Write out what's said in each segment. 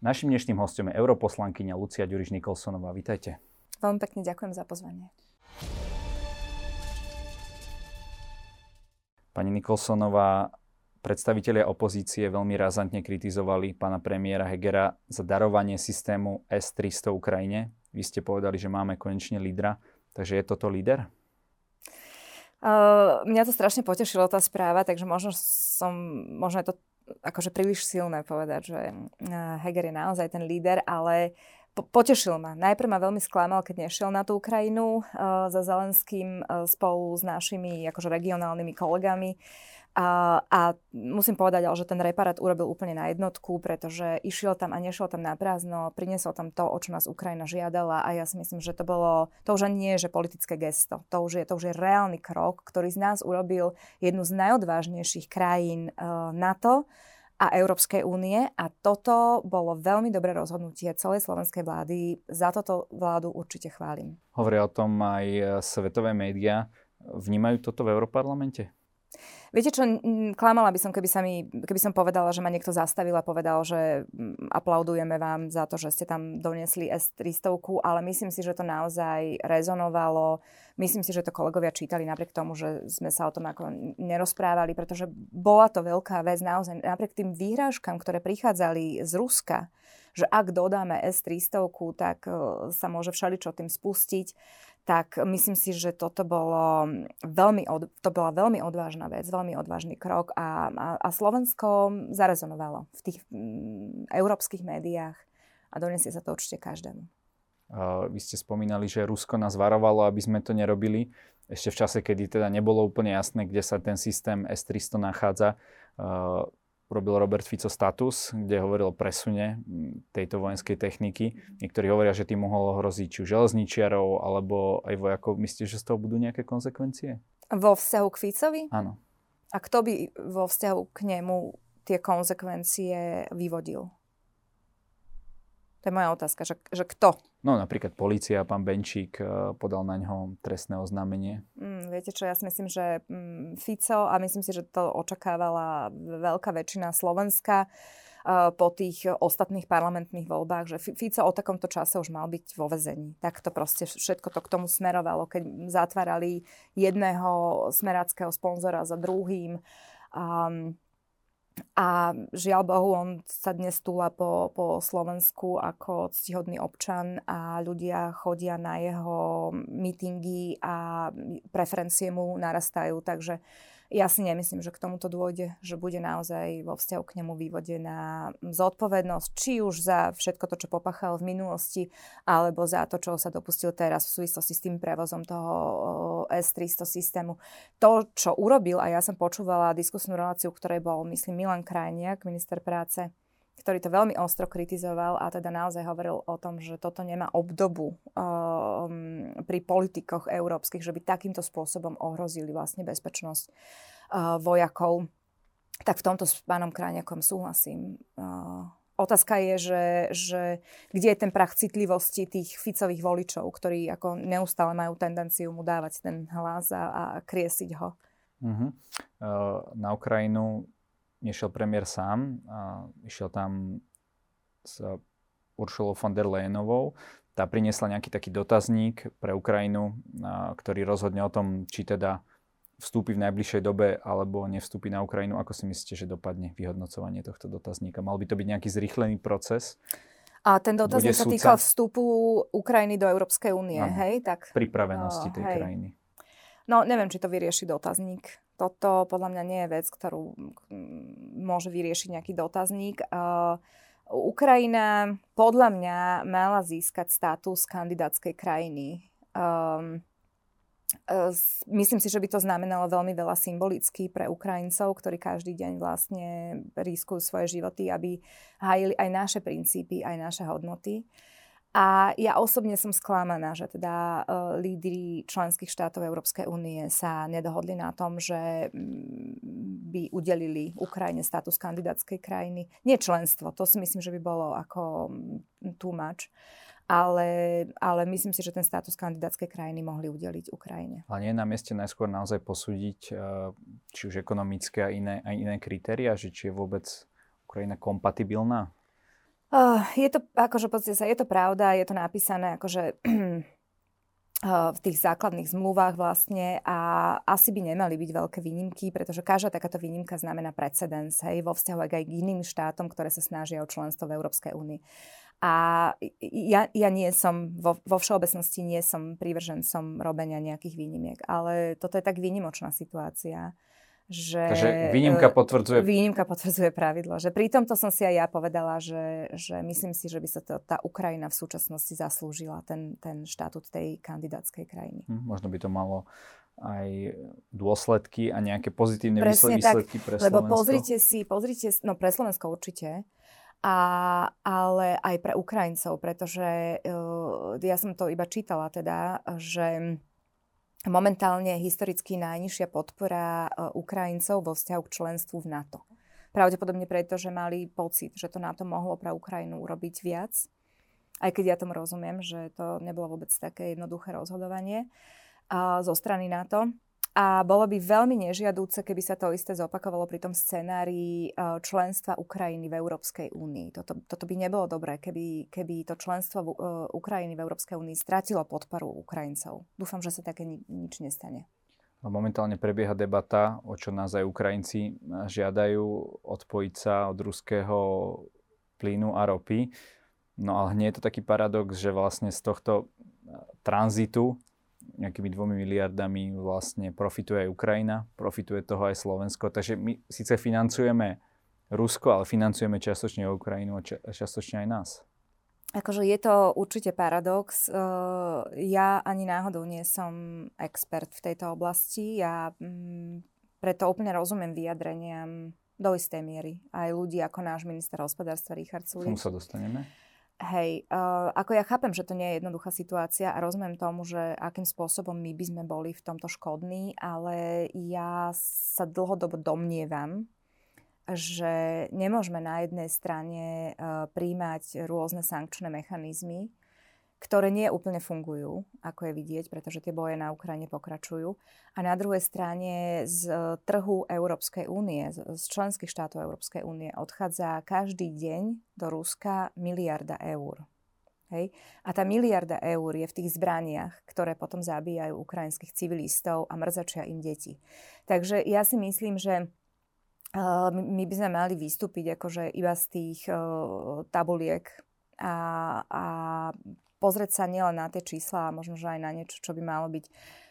Našim dnešným hostom je europoslankyňa Lucia Ďuriš Nikolsonová. Vítajte. Veľmi pekne ďakujem za pozvanie. Pani Nikolsonová, predstavitelia opozície veľmi razantne kritizovali pána premiéra Hegera za darovanie systému S-300 Ukrajine. Vy ste povedali, že máme konečne lídra, takže je toto líder? Uh, mňa to strašne potešilo, tá správa, takže možno som, možno je to akože príliš silné povedať, že uh, Heger je naozaj ten líder, ale po- potešil ma. Najprv ma veľmi sklamal, keď nešiel na tú Ukrajinu uh, za Zelenským uh, spolu s našimi akože regionálnymi kolegami. A, a musím povedať, ale, že ten reparát urobil úplne na jednotku, pretože išiel tam a nešiel tam na prázdno, priniesol tam to, o čo nás Ukrajina žiadala a ja si myslím, že to bolo, to už ani nie je že politické gesto, to už je, to už je reálny krok, ktorý z nás urobil jednu z najodvážnejších krajín uh, NATO a Európskej únie a toto bolo veľmi dobré rozhodnutie celej slovenskej vlády. Za toto vládu určite chválim. Hovoria o tom aj svetové médiá. Vnímajú toto v Európarlamente? Viete čo, klamala by som, keby, sa mi, keby som povedala, že ma niekto zastavil a povedal, že aplaudujeme vám za to, že ste tam doniesli S-300, ale myslím si, že to naozaj rezonovalo. Myslím si, že to kolegovia čítali napriek tomu, že sme sa o tom ako nerozprávali, pretože bola to veľká vec naozaj napriek tým výhrážkam, ktoré prichádzali z Ruska, že ak dodáme S-300, tak e, sa môže všeličo tým spustiť tak myslím si, že toto bolo veľmi, od, to bola veľmi odvážna vec, veľmi odvážny krok a, a, a Slovensko zarezonovalo v tých m, európskych médiách a donesie sa to určite každému. Uh, vy ste spomínali, že Rusko nás varovalo, aby sme to nerobili. Ešte v čase, kedy teda nebolo úplne jasné, kde sa ten systém S-300 nachádza. Uh, urobil Robert Fico status, kde hovoril o presune tejto vojenskej techniky. Niektorí hovoria, že tým mohol ohroziť či železničiarov alebo aj vojakov. Myslíte, že z toho budú nejaké konsekvencie? Vo vzťahu k Ficovi? Áno. A kto by vo vzťahu k nemu tie konsekvencie vyvodil? To je moja otázka, že, že kto? No napríklad policia, pán Benčík eh, podal na ňo trestné oznámenie. Mm, viete čo, ja si myslím, že mm, Fico a myslím si, že to očakávala veľká väčšina Slovenska uh, po tých ostatných parlamentných voľbách, že Fico o takomto čase už mal byť vo vezení. Tak to proste všetko to k tomu smerovalo, keď zatvárali jedného smeráckého sponzora za druhým. Um, a žiaľ Bohu, on sa dnes túla po, po Slovensku ako ctihodný občan a ľudia chodia na jeho mítingy a preferencie mu narastajú. Takže ja si nemyslím, že k tomuto dôjde, že bude naozaj vo vzťahu k nemu vývodená zodpovednosť, či už za všetko to, čo popachal v minulosti, alebo za to, čo sa dopustil teraz v súvislosti s tým prevozom toho S-300 systému. To, čo urobil, a ja som počúvala diskusnú reláciu, ktorej bol, myslím, Milan Krajniak, minister práce, ktorý to veľmi ostro kritizoval a teda naozaj hovoril o tom, že toto nemá obdobu um, pri politikoch európskych, že by takýmto spôsobom ohrozili vlastne bezpečnosť uh, vojakov. Tak v tomto s pánom Kráňakom súhlasím. Uh, otázka je, že, že kde je ten prach citlivosti tých Ficových voličov, ktorí ako neustále majú tendenciu mu dávať ten hlas a, a kriesiť ho. Uh-huh. Uh, na Ukrajinu nešiel premiér sám, a išiel tam s Uršulou von der Leyenovou. Tá priniesla nejaký taký dotazník pre Ukrajinu, a, ktorý rozhodne o tom, či teda vstúpi v najbližšej dobe alebo nevstúpi na Ukrajinu. Ako si myslíte, že dopadne vyhodnocovanie tohto dotazníka? Mal by to byť nejaký zrýchlený proces? A ten dotazník sa týkal vstupu Ukrajiny do Európskej únie, hej? Tak, pripravenosti tej hej. krajiny. No, neviem, či to vyrieši dotazník toto podľa mňa nie je vec, ktorú mm, môže vyriešiť nejaký dotazník. Uh, Ukrajina podľa mňa mala získať status kandidátskej krajiny. Um, myslím si, že by to znamenalo veľmi veľa symbolicky pre Ukrajincov, ktorí každý deň vlastne riskujú svoje životy, aby hájili aj naše princípy, aj naše hodnoty. A ja osobne som sklamaná, že teda uh, lídry členských štátov Európskej únie sa nedohodli na tom, že mm, by udelili Ukrajine status kandidátskej krajiny. Nie členstvo, to si myslím, že by bolo ako mm, too much. Ale, ale myslím si, že ten status kandidátskej krajiny mohli udeliť Ukrajine. Ale nie je na mieste najskôr naozaj posúdiť uh, či už ekonomické a iné, a iné kritéria, že či je vôbec Ukrajina kompatibilná Uh, je to, akože podstate sa, je to pravda, je to napísané akože v tých základných zmluvách vlastne a asi by nemali byť veľké výnimky, pretože každá takáto výnimka znamená precedens hej, vo vzťahu aj k iným štátom, ktoré sa snažia o členstvo v Európskej únii. A ja, ja nie som, vo, vo všeobecnosti nie som prívržencom robenia nejakých výnimiek, ale toto je tak výnimočná situácia, že... Takže výnimka e, potvrdzuje... Výnimka potvrdzuje pravidlo. Že pri tomto som si aj ja povedala, že, že myslím si, že by sa to, tá Ukrajina v súčasnosti zaslúžila, ten, ten štatút tej kandidátskej krajiny. Hm, možno by to malo aj dôsledky a nejaké pozitívne Presne výsledky tak, pre Slovensko. Lebo pozrite si, pozrite, no pre Slovensko určite, a, ale aj pre Ukrajincov, pretože uh, ja som to iba čítala teda, že momentálne historicky najnižšia podpora e, Ukrajincov vo vzťahu k členstvu v NATO. Pravdepodobne preto, že mali pocit, že to NATO mohlo pre Ukrajinu urobiť viac. Aj keď ja tomu rozumiem, že to nebolo vôbec také jednoduché rozhodovanie zo strany NATO. A bolo by veľmi nežiadúce, keby sa to isté zopakovalo pri tom scenári e, členstva Ukrajiny v Európskej únii. Toto, toto by nebolo dobré, keby, keby to členstvo v, uh, Ukrajiny v Európskej únii stratilo podporu Ukrajincov. Dúfam, že sa také ni- nič nestane. Momentálne prebieha debata, o čo nás aj Ukrajinci žiadajú odpojiť sa od ruského plynu a ropy. No ale hneď je to taký paradox, že vlastne z tohto tranzitu nejakými dvomi miliardami vlastne profituje aj Ukrajina, profituje toho aj Slovensko. Takže my síce financujeme Rusko, ale financujeme čiastočne Ukrajinu a čiastočne aj nás. Akože je to určite paradox. Ja ani náhodou nie som expert v tejto oblasti. Ja mm, preto úplne rozumiem vyjadreniam do istej miery. Aj ľudí ako náš minister hospodárstva Richard Sulik. K sa dostaneme. Hej, uh, ako ja chápem, že to nie je jednoduchá situácia a rozumiem tomu, že akým spôsobom my by sme boli v tomto škodní, ale ja sa dlhodobo domnievam, že nemôžeme na jednej strane uh, príjmať rôzne sankčné mechanizmy, ktoré nie úplne fungujú, ako je vidieť, pretože tie boje na Ukrajine pokračujú. A na druhej strane z e, trhu Európskej únie, z členských štátov Európskej únie odchádza každý deň do Ruska miliarda eur. Hej? A tá miliarda eur je v tých zbraniach, ktoré potom zabíjajú ukrajinských civilistov a mrzačia im deti. Takže ja si myslím, že uh, my by sme mali vystúpiť akože iba z tých uh, tabuliek a, a pozrieť sa nielen na tie čísla, a možno, že aj na niečo, čo by malo byť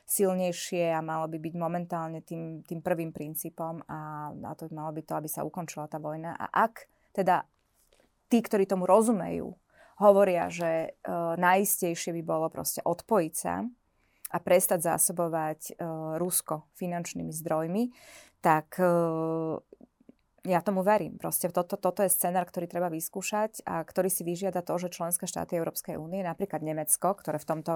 silnejšie a malo by byť momentálne tým, tým prvým princípom a, a to by malo byť to, aby sa ukončila tá vojna. A ak teda tí, ktorí tomu rozumejú, hovoria, že e, najistejšie by bolo proste odpojiť sa a prestať zásobovať e, Rusko finančnými zdrojmi, tak e, ja tomu verím. Proste toto, toto je scenár, ktorý treba vyskúšať a ktorý si vyžiada to, že členské štáty Európskej únie, napríklad Nemecko, ktoré v tomto,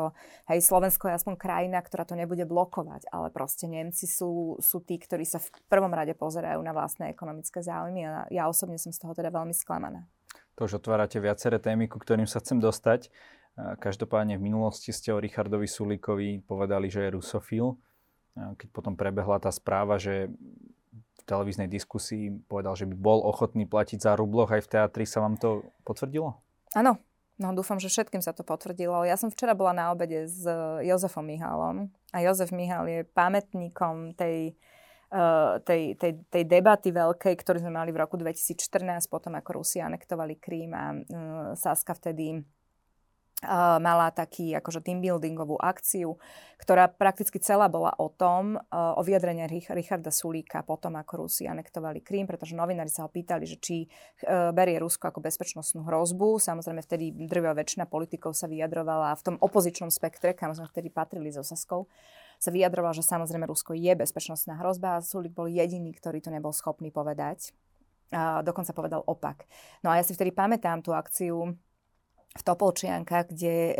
hej, Slovensko je aspoň krajina, ktorá to nebude blokovať, ale proste Nemci sú, sú tí, ktorí sa v prvom rade pozerajú na vlastné ekonomické záujmy a ja osobne som z toho teda veľmi sklamaná. To už otvárate viaceré témy, ku ktorým sa chcem dostať. Každopádne v minulosti ste o Richardovi Sulíkovi povedali, že je rusofil. Keď potom prebehla tá správa, že televíznej diskusii povedal, že by bol ochotný platiť za rubloch. Aj v teatri sa vám to potvrdilo? Áno, No dúfam, že všetkým sa to potvrdilo. Ja som včera bola na obede s Jozefom Mihalom a Jozef Mihal je pamätníkom tej, uh, tej, tej, tej debaty veľkej, ktorú sme mali v roku 2014, potom ako Rusi anektovali Krím a uh, Saska vtedy mala taký akože team buildingovú akciu, ktorá prakticky celá bola o tom, o vyjadrenia Richarda Sulíka potom, ako Rusi anektovali Krím, pretože novinári sa ho pýtali, že či e, berie Rusko ako bezpečnostnú hrozbu. Samozrejme, vtedy drvia väčšina politikov sa vyjadrovala v tom opozičnom spektre, kam sme vtedy patrili so Saskou, sa vyjadrovala, že samozrejme Rusko je bezpečnostná hrozba a Sulík bol jediný, ktorý to nebol schopný povedať. A dokonca povedal opak. No a ja si vtedy pamätám tú akciu, v Topolčiankách, kde e,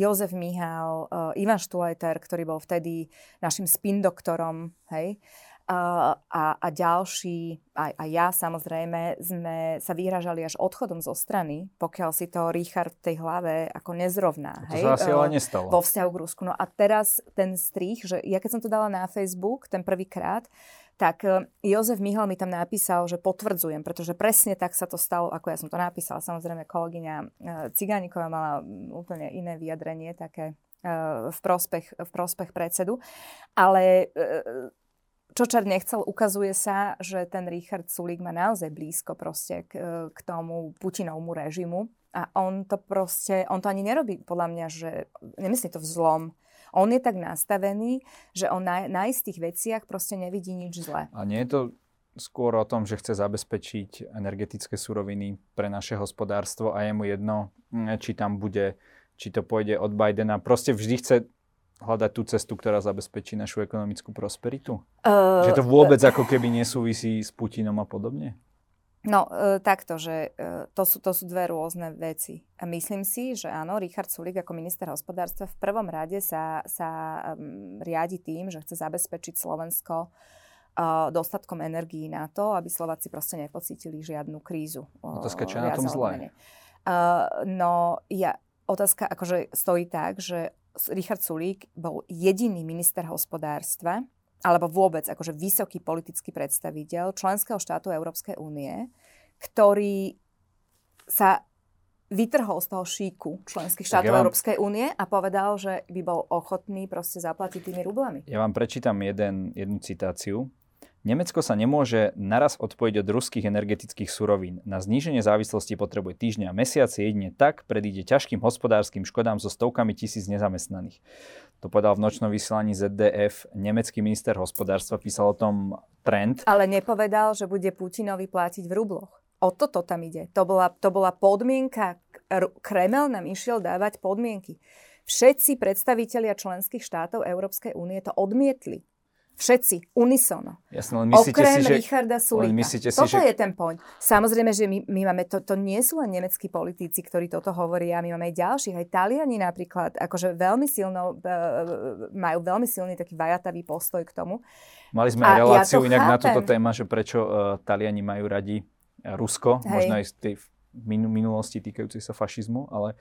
Jozef Mihal, e, Ivan Štulajter, ktorý bol vtedy našim spin doktorom, hej, a, a, a ďalší, aj, aj ja samozrejme, sme sa vyhražali až odchodom zo strany, pokiaľ si to Richard v tej hlave ako nezrovná. To hej, sa asi ale nestalo. Vo vzťahu k Rusku. No a teraz ten strich, že ja keď som to dala na Facebook, ten prvýkrát, tak e, Jozef Mihal mi tam napísal, že potvrdzujem, pretože presne tak sa to stalo, ako ja som to napísala. Samozrejme, kolegyňa e, Cigániková mala úplne iné vyjadrenie, také e, v prospech, v prospech predsedu. Ale čo Čer nechcel, ukazuje sa, že ten Richard Sulik má naozaj blízko proste k, k tomu Putinovmu režimu. A on to proste, on to ani nerobí podľa mňa, že nemyslí to vzlom, on je tak nastavený, že on na, na istých veciach proste nevidí nič zlé. A nie je to skôr o tom, že chce zabezpečiť energetické suroviny pre naše hospodárstvo a je mu jedno, mm, či tam bude, či to pôjde od Bidena. Proste vždy chce hľadať tú cestu, ktorá zabezpečí našu ekonomickú prosperitu? Uh, že to vôbec ako keby nesúvisí s Putinom a podobne? No, e, takto, že e, to, sú, to sú dve rôzne veci. A myslím si, že áno, Richard Sulik ako minister hospodárstva v prvom rade sa, sa um, riadi tým, že chce zabezpečiť Slovensko uh, dostatkom energií na to, aby Slováci proste nepocítili žiadnu krízu. Otázka, čo je na tom zlé? Uh, no, ja, otázka akože stojí tak, že Richard Sulík bol jediný minister hospodárstva, alebo vôbec akože vysoký politický predstaviteľ členského štátu Európskej únie, ktorý sa vytrhol z toho šíku členských štátov ja vám... Európskej únie a povedal, že by bol ochotný proste zaplatiť tými rublami. Ja vám prečítam jeden, jednu citáciu. Nemecko sa nemôže naraz odpojiť od ruských energetických surovín. Na zníženie závislosti potrebuje týždňa a mesiace jedine tak predíde ťažkým hospodárskym škodám so stovkami tisíc nezamestnaných. To povedal v nočnom vysielaní ZDF nemecký minister hospodárstva, písal o tom trend. Ale nepovedal, že bude Putinovi platiť v rubloch. O toto tam ide. To bola, to bola podmienka. Kremel nám išiel dávať podmienky. Všetci predstavitelia členských štátov Európskej únie to odmietli. Všetci, unisono. Jasne, len myslíte Okrem si, že... Richarda Sulika. Myslíte si, toto že... je ten point. Samozrejme, že my, my máme, to, to nie sú len nemeckí politici, ktorí toto hovoria, my máme aj ďalších, aj Taliani napríklad, akože veľmi silno, uh, majú veľmi silný taký vajatavý postoj k tomu. Mali sme aj reláciu ja inak chápem. na túto téma, že prečo uh, Taliani majú radi Rusko, Hej. možno aj z tej minulosti týkajúcej sa fašizmu, ale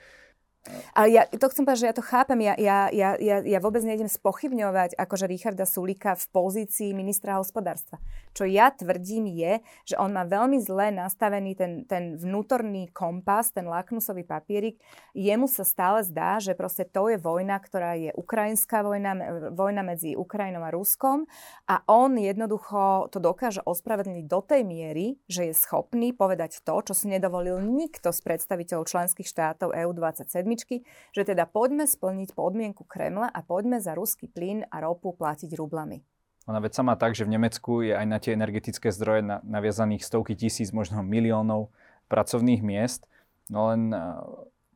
ale ja to chcem povedať, že ja to chápem. Ja, ja, ja, ja, vôbec nejdem spochybňovať akože Richarda Sulika v pozícii ministra hospodárstva. Čo ja tvrdím je, že on má veľmi zle nastavený ten, ten vnútorný kompas, ten laknusový papierik. Jemu sa stále zdá, že proste to je vojna, ktorá je ukrajinská vojna, vojna medzi Ukrajinou a Ruskom a on jednoducho to dokáže ospravedlniť do tej miery, že je schopný povedať to, čo si nedovolil nikto z predstaviteľov členských štátov EU27 že teda poďme splniť podmienku Kremla a poďme za ruský plyn a ropu platiť rublami. Ona vec sa má tak, že v Nemecku je aj na tie energetické zdroje naviazaných stovky tisíc, možno miliónov pracovných miest. No len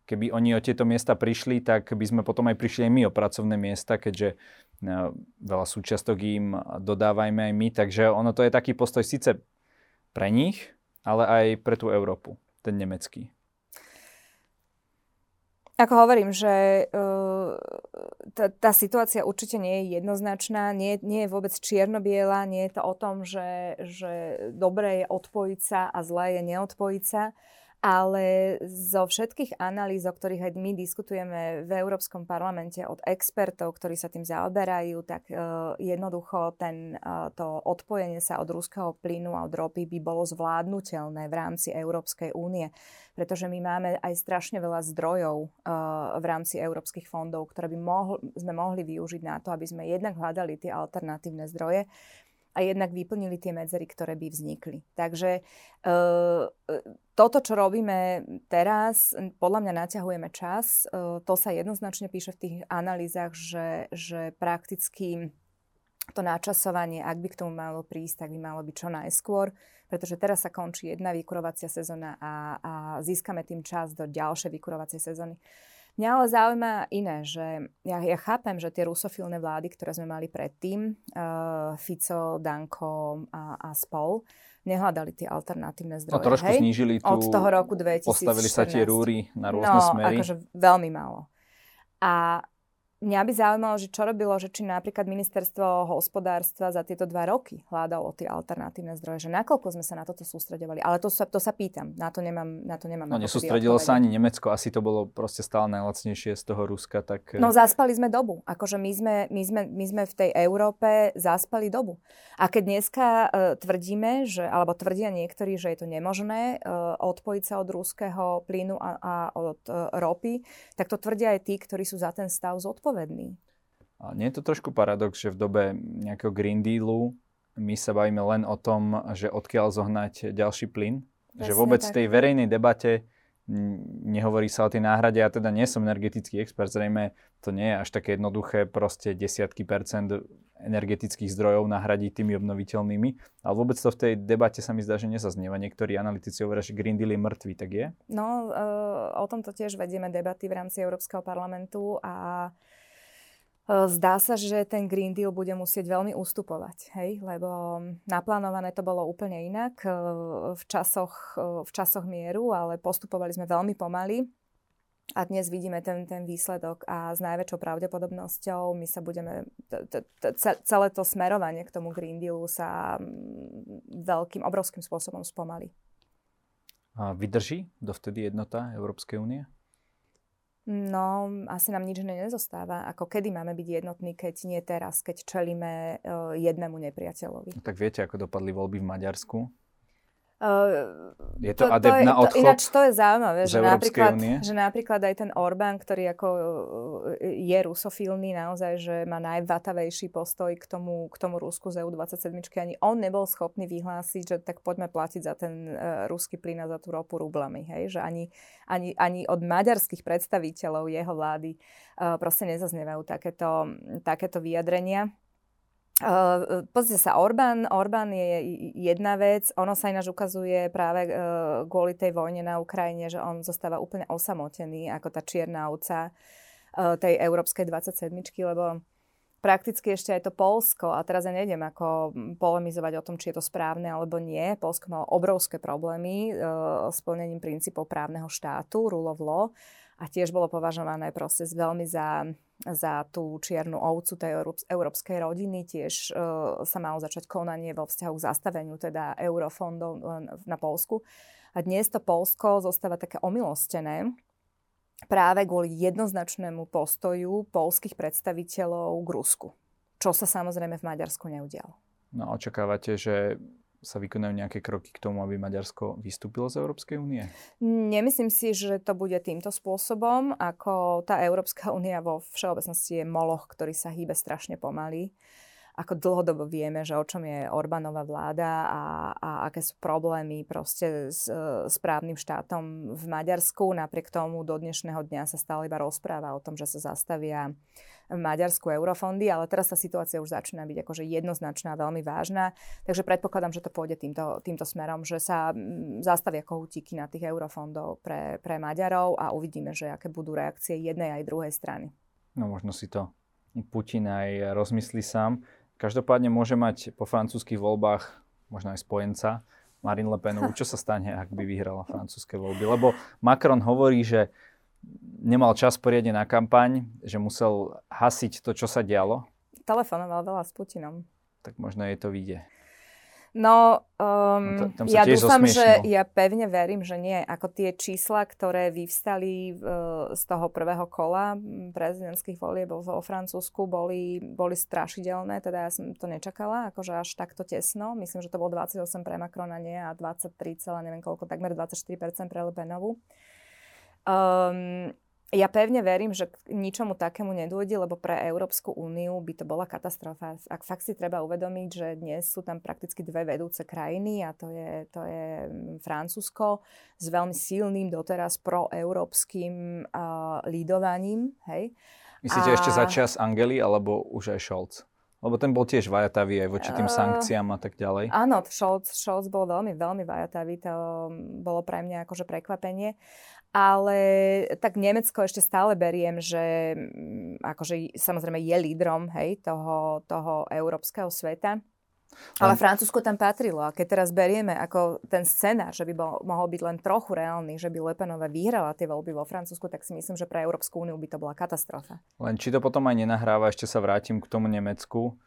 keby oni o tieto miesta prišli, tak by sme potom aj prišli aj my o pracovné miesta, keďže veľa súčiastok im dodávajme aj my. Takže ono to je taký postoj síce pre nich, ale aj pre tú Európu, ten nemecký. Ako hovorím, že uh, tá, tá situácia určite nie je jednoznačná, nie, nie je vôbec čierno-biela, nie je to o tom, že, že dobré je odpojiť sa a zlé je neodpojiť sa ale zo všetkých analýz, o ktorých aj my diskutujeme v Európskom parlamente od expertov, ktorí sa tým zaoberajú, tak uh, jednoducho ten, uh, to odpojenie sa od ruského plynu a od ropy by bolo zvládnutelné v rámci Európskej únie, pretože my máme aj strašne veľa zdrojov uh, v rámci európskych fondov, ktoré by mohli, sme mohli využiť na to, aby sme jednak hľadali tie alternatívne zdroje a jednak vyplnili tie medzery, ktoré by vznikli. Takže e, toto, čo robíme teraz, podľa mňa naťahujeme čas. E, to sa jednoznačne píše v tých analýzach, že, že prakticky to načasovanie, ak by k tomu malo prísť, tak by malo byť čo najskôr, pretože teraz sa končí jedna vykurovacia sezóna a, a získame tým čas do ďalšej vykurovacej sezóny. Mňa ale zaujíma iné, že ja, ja chápem, že tie rusofilné vlády, ktoré sme mali predtým, uh, Fico, Danko a, a spol, nehľadali tie alternatívne zdroje. No trošku hej? znížili tú... Od toho roku 2014. Postavili sa tie rúry na rôzne no, smery. akože veľmi málo. A mňa by zaujímalo, že čo robilo, že či napríklad ministerstvo hospodárstva za tieto dva roky hľadalo tie alternatívne zdroje, že nakoľko sme sa na toto sústredovali. Ale to sa, to sa pýtam, na to nemám na to nemám No nesústredilo sa ani Nemecko, asi to bolo proste stále najlacnejšie z toho Ruska. Tak... No zaspali sme dobu. Akože my sme, my, sme, my sme v tej Európe zaspali dobu. A keď dneska uh, tvrdíme, že, alebo tvrdia niektorí, že je to nemožné uh, odpojiť sa od ruského plynu a, a od uh, ropy, tak to tvrdia aj tí, ktorí sú za ten stav zodpovední zodpovedný. A nie je to trošku paradox, že v dobe nejakého Green Dealu my sa bavíme len o tom, že odkiaľ zohnať ďalší plyn? Presne že vôbec tak. v tej verejnej debate nehovorí sa o tej náhrade. Ja teda nie som energetický expert, zrejme to nie je až také jednoduché proste desiatky percent energetických zdrojov nahradiť tými obnoviteľnými. Ale vôbec to v tej debate sa mi zdá, že nezaznieva. Niektorí analytici hovoria, že Green Deal je mŕtvý, tak je? No, uh, o tomto tiež vedieme debaty v rámci Európskeho parlamentu a zdá sa, že ten Green Deal bude musieť veľmi ustupovať, hej? lebo naplánované to bolo úplne inak eh, v časoch, eh, v časoch mieru, ale postupovali sme veľmi pomaly. A dnes vidíme ten, ten výsledok a s najväčšou pravdepodobnosťou my sa budeme, celé to smerovanie k tomu Green Dealu sa mm, veľkým, obrovským spôsobom spomalí. A vydrží dovtedy jednota Európskej únie? No, asi nám nič nezostáva. Ako kedy máme byť jednotní, keď nie teraz, keď čelíme uh, jednému nepriateľovi. No, tak viete, ako dopadli voľby v Maďarsku? Uh, je to, to adept to na odchod? To, ináč to je zaujímavé, že napríklad, že napríklad aj ten Orbán, ktorý ako e, je rusofilný naozaj, že má najvatavejší postoj k tomu, k tomu Rusku z EU27, ani on nebol schopný vyhlásiť, že tak poďme platiť za ten uh, ruský plyn a za tú ropu rublami. Hej? Že ani, ani, ani od maďarských predstaviteľov jeho vlády uh, proste nezaznievajú takéto, takéto vyjadrenia. Uh, pozrite sa, Orbán, Orbán je jedna vec, ono sa ináč ukazuje práve uh, kvôli tej vojne na Ukrajine, že on zostáva úplne osamotený ako tá čierna ovca uh, tej európskej 27 lebo prakticky ešte aj to Polsko, a teraz ja nejdem ako polemizovať o tom, či je to správne alebo nie, Polsko malo obrovské problémy uh, s plnením princípov právneho štátu, rule of law, a tiež bolo považované proste veľmi za, za tú čiernu ovcu tej európskej rodiny. Tiež uh, sa malo začať konanie vo vzťahu k zastaveniu teda eurofondov na Polsku. A dnes to Polsko zostáva také omilostené práve kvôli jednoznačnému postoju polských predstaviteľov k Rusku. Čo sa samozrejme v Maďarsku neudialo. No očakávate, že sa vykonajú nejaké kroky k tomu, aby Maďarsko vystúpilo z Európskej únie? Nemyslím si, že to bude týmto spôsobom, ako tá Európska únia vo všeobecnosti je moloch, ktorý sa hýbe strašne pomaly ako dlhodobo vieme, že o čom je Orbánova vláda a, a aké sú problémy proste s, s právnym štátom v Maďarsku. Napriek tomu do dnešného dňa sa stále iba rozpráva o tom, že sa zastavia v Maďarsku eurofondy, ale teraz tá situácia už začína byť akože jednoznačná, veľmi vážna. Takže predpokladám, že to pôjde týmto, týmto smerom, že sa zastavia kohútiky na tých eurofondov pre, pre Maďarov a uvidíme, že aké budú reakcie jednej aj druhej strany. No možno si to Putin aj rozmyslí sám. Každopádne môže mať po francúzských voľbách možno aj spojenca Marine Le Penovú. Čo sa stane, ak by vyhrala francúzske voľby? Lebo Macron hovorí, že nemal čas poriadne na kampaň, že musel hasiť to, čo sa dialo. Telefonoval veľa s Putinom. Tak možno jej to vyjde. No, um, no to, ja dúfam, že ja pevne verím, že nie. Ako tie čísla, ktoré vyvstali uh, z toho prvého kola prezidentských volieb vo, Francúzsku, boli, boli strašidelné. Teda ja som to nečakala, akože až takto tesno. Myslím, že to bolo 28 pre Macrona, nie a 23, neviem koľko, takmer 24% pre Le Penovu. Um, ja pevne verím, že k ničomu takému nedôjde, lebo pre Európsku úniu by to bola katastrofa. Ak fakt si treba uvedomiť, že dnes sú tam prakticky dve vedúce krajiny a to je, to je mm, Francúzsko s veľmi silným doteraz proeurópskym uh, lídovaním. Hej? Myslíte a... ešte za čas Angely alebo už aj Scholz? Lebo ten bol tiež vajatavý aj voči tým sankciám a tak ďalej. Áno, Scholz, Scholz bol veľmi, veľmi vajatavý. To bolo pre mňa akože prekvapenie. Ale tak Nemecko ešte stále beriem, že mm, akože samozrejme je lídrom hej, toho, toho európskeho sveta. Ale Francúzsko tam patrilo a keď teraz berieme ako ten scenár, že by bol, mohol byť len trochu reálny, že by Lepenova vyhrala tie voľby vo Francúzsku, tak si myslím, že pre Európsku úniu by to bola katastrofa. Len či to potom aj nenahráva, ešte sa vrátim k tomu Nemecku,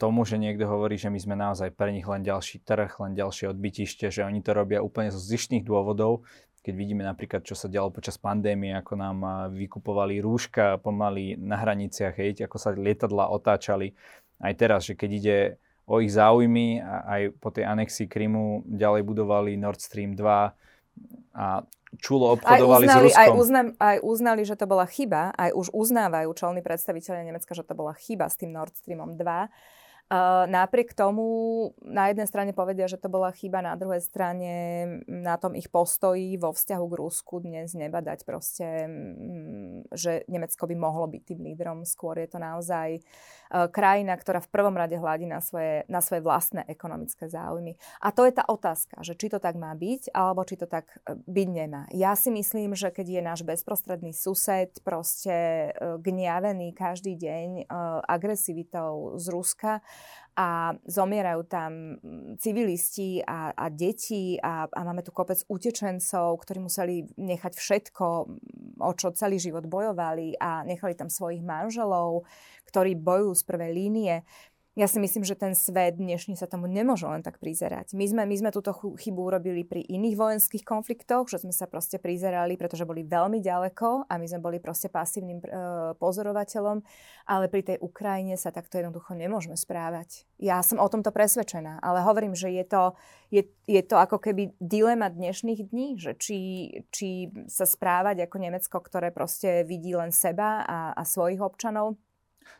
tomu, že niekto hovorí, že my sme naozaj pre nich len ďalší trh, len ďalšie odbytište, že oni to robia úplne zo zištných dôvodov, keď vidíme napríklad, čo sa dialo počas pandémie, ako nám vykupovali rúška pomaly na hraniciach, hej, ako sa lietadla otáčali. Aj teraz, že keď ide o ich záujmy a aj po tej anexii Krymu ďalej budovali Nord Stream 2 a čulo obchodovali aj uznali, s Ruskom. Aj, uzna, aj uznali, že to bola chyba, aj už uznávajú čelní predstaviteľe Nemecka, že to bola chyba s tým Nord Streamom 2 Uh, napriek tomu na jednej strane povedia, že to bola chyba, na druhej strane na tom ich postoji vo vzťahu k Rusku dnes nebadať proste, že Nemecko by mohlo byť tým lídrom. Skôr je to naozaj uh, krajina, ktorá v prvom rade hľadí na svoje, na svoje vlastné ekonomické záujmy. A to je tá otázka, že či to tak má byť, alebo či to tak e, byť nemá. Ja si myslím, že keď je náš bezprostredný sused proste uh, gniavený každý deň agresivitou z Ruska, a zomierajú tam mm, civilisti a, a deti a, a máme tu kopec utečencov, ktorí museli nechať všetko, mm, o čo celý život bojovali a nechali tam svojich manželov, ktorí bojujú z prvej línie ja si myslím, že ten svet dnešný sa tomu nemôže len tak prizerať. My sme, my sme túto chybu urobili pri iných vojenských konfliktoch, že sme sa proste prizerali, pretože boli veľmi ďaleko a my sme boli proste pasívnym e, pozorovateľom, ale pri tej Ukrajine sa takto jednoducho nemôžeme správať. Ja som o tomto presvedčená, ale hovorím, že je to, je, je to ako keby dilema dnešných dní, že či, či sa správať ako Nemecko, ktoré proste vidí len seba a, a svojich občanov,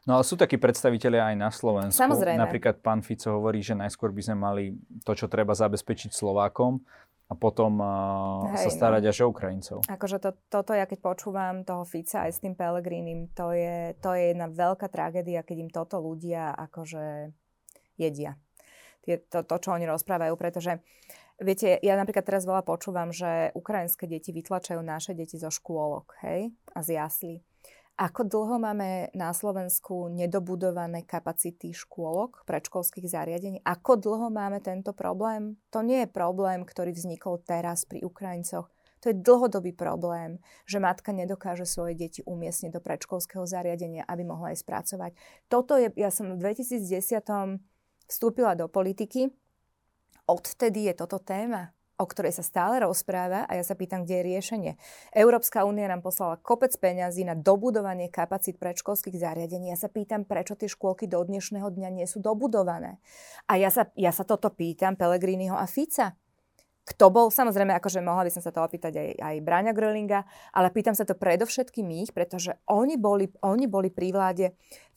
No ale sú takí predstavitelia aj na Slovensku. Samozrejme. Napríklad pán Fico hovorí, že najskôr by sme mali to, čo treba zabezpečiť Slovákom a potom uh, Hej, sa starať no. až o Ukrajincov. Akože to, toto ja keď počúvam toho Fica aj s tým Pelegrínim, to je, to je jedna veľká tragédia, keď im toto ľudia akože jedia. Je to, to, čo oni rozprávajú, pretože viete, ja napríklad teraz veľa počúvam, že ukrajinské deti vytlačajú naše deti zo škôlok, hej, a z jaslí. Ako dlho máme na Slovensku nedobudované kapacity škôlok, predškolských zariadení? Ako dlho máme tento problém? To nie je problém, ktorý vznikol teraz pri Ukrajincoch. To je dlhodobý problém, že matka nedokáže svoje deti umiestniť do predškolského zariadenia, aby mohla aj spracovať. Toto je, ja som v 2010 vstúpila do politiky, odvtedy je toto téma o ktorej sa stále rozpráva a ja sa pýtam, kde je riešenie. Európska únia nám poslala kopec peňazí na dobudovanie kapacít predškolských zariadení. Ja sa pýtam, prečo tie škôlky do dnešného dňa nie sú dobudované. A ja sa, ja sa toto pýtam Pelegriniho a Fica kto bol, samozrejme, akože mohla by som sa to opýtať aj, aj Bráňa Grölinga, ale pýtam sa to predovšetkým ich, pretože oni boli, oni boli pri vláde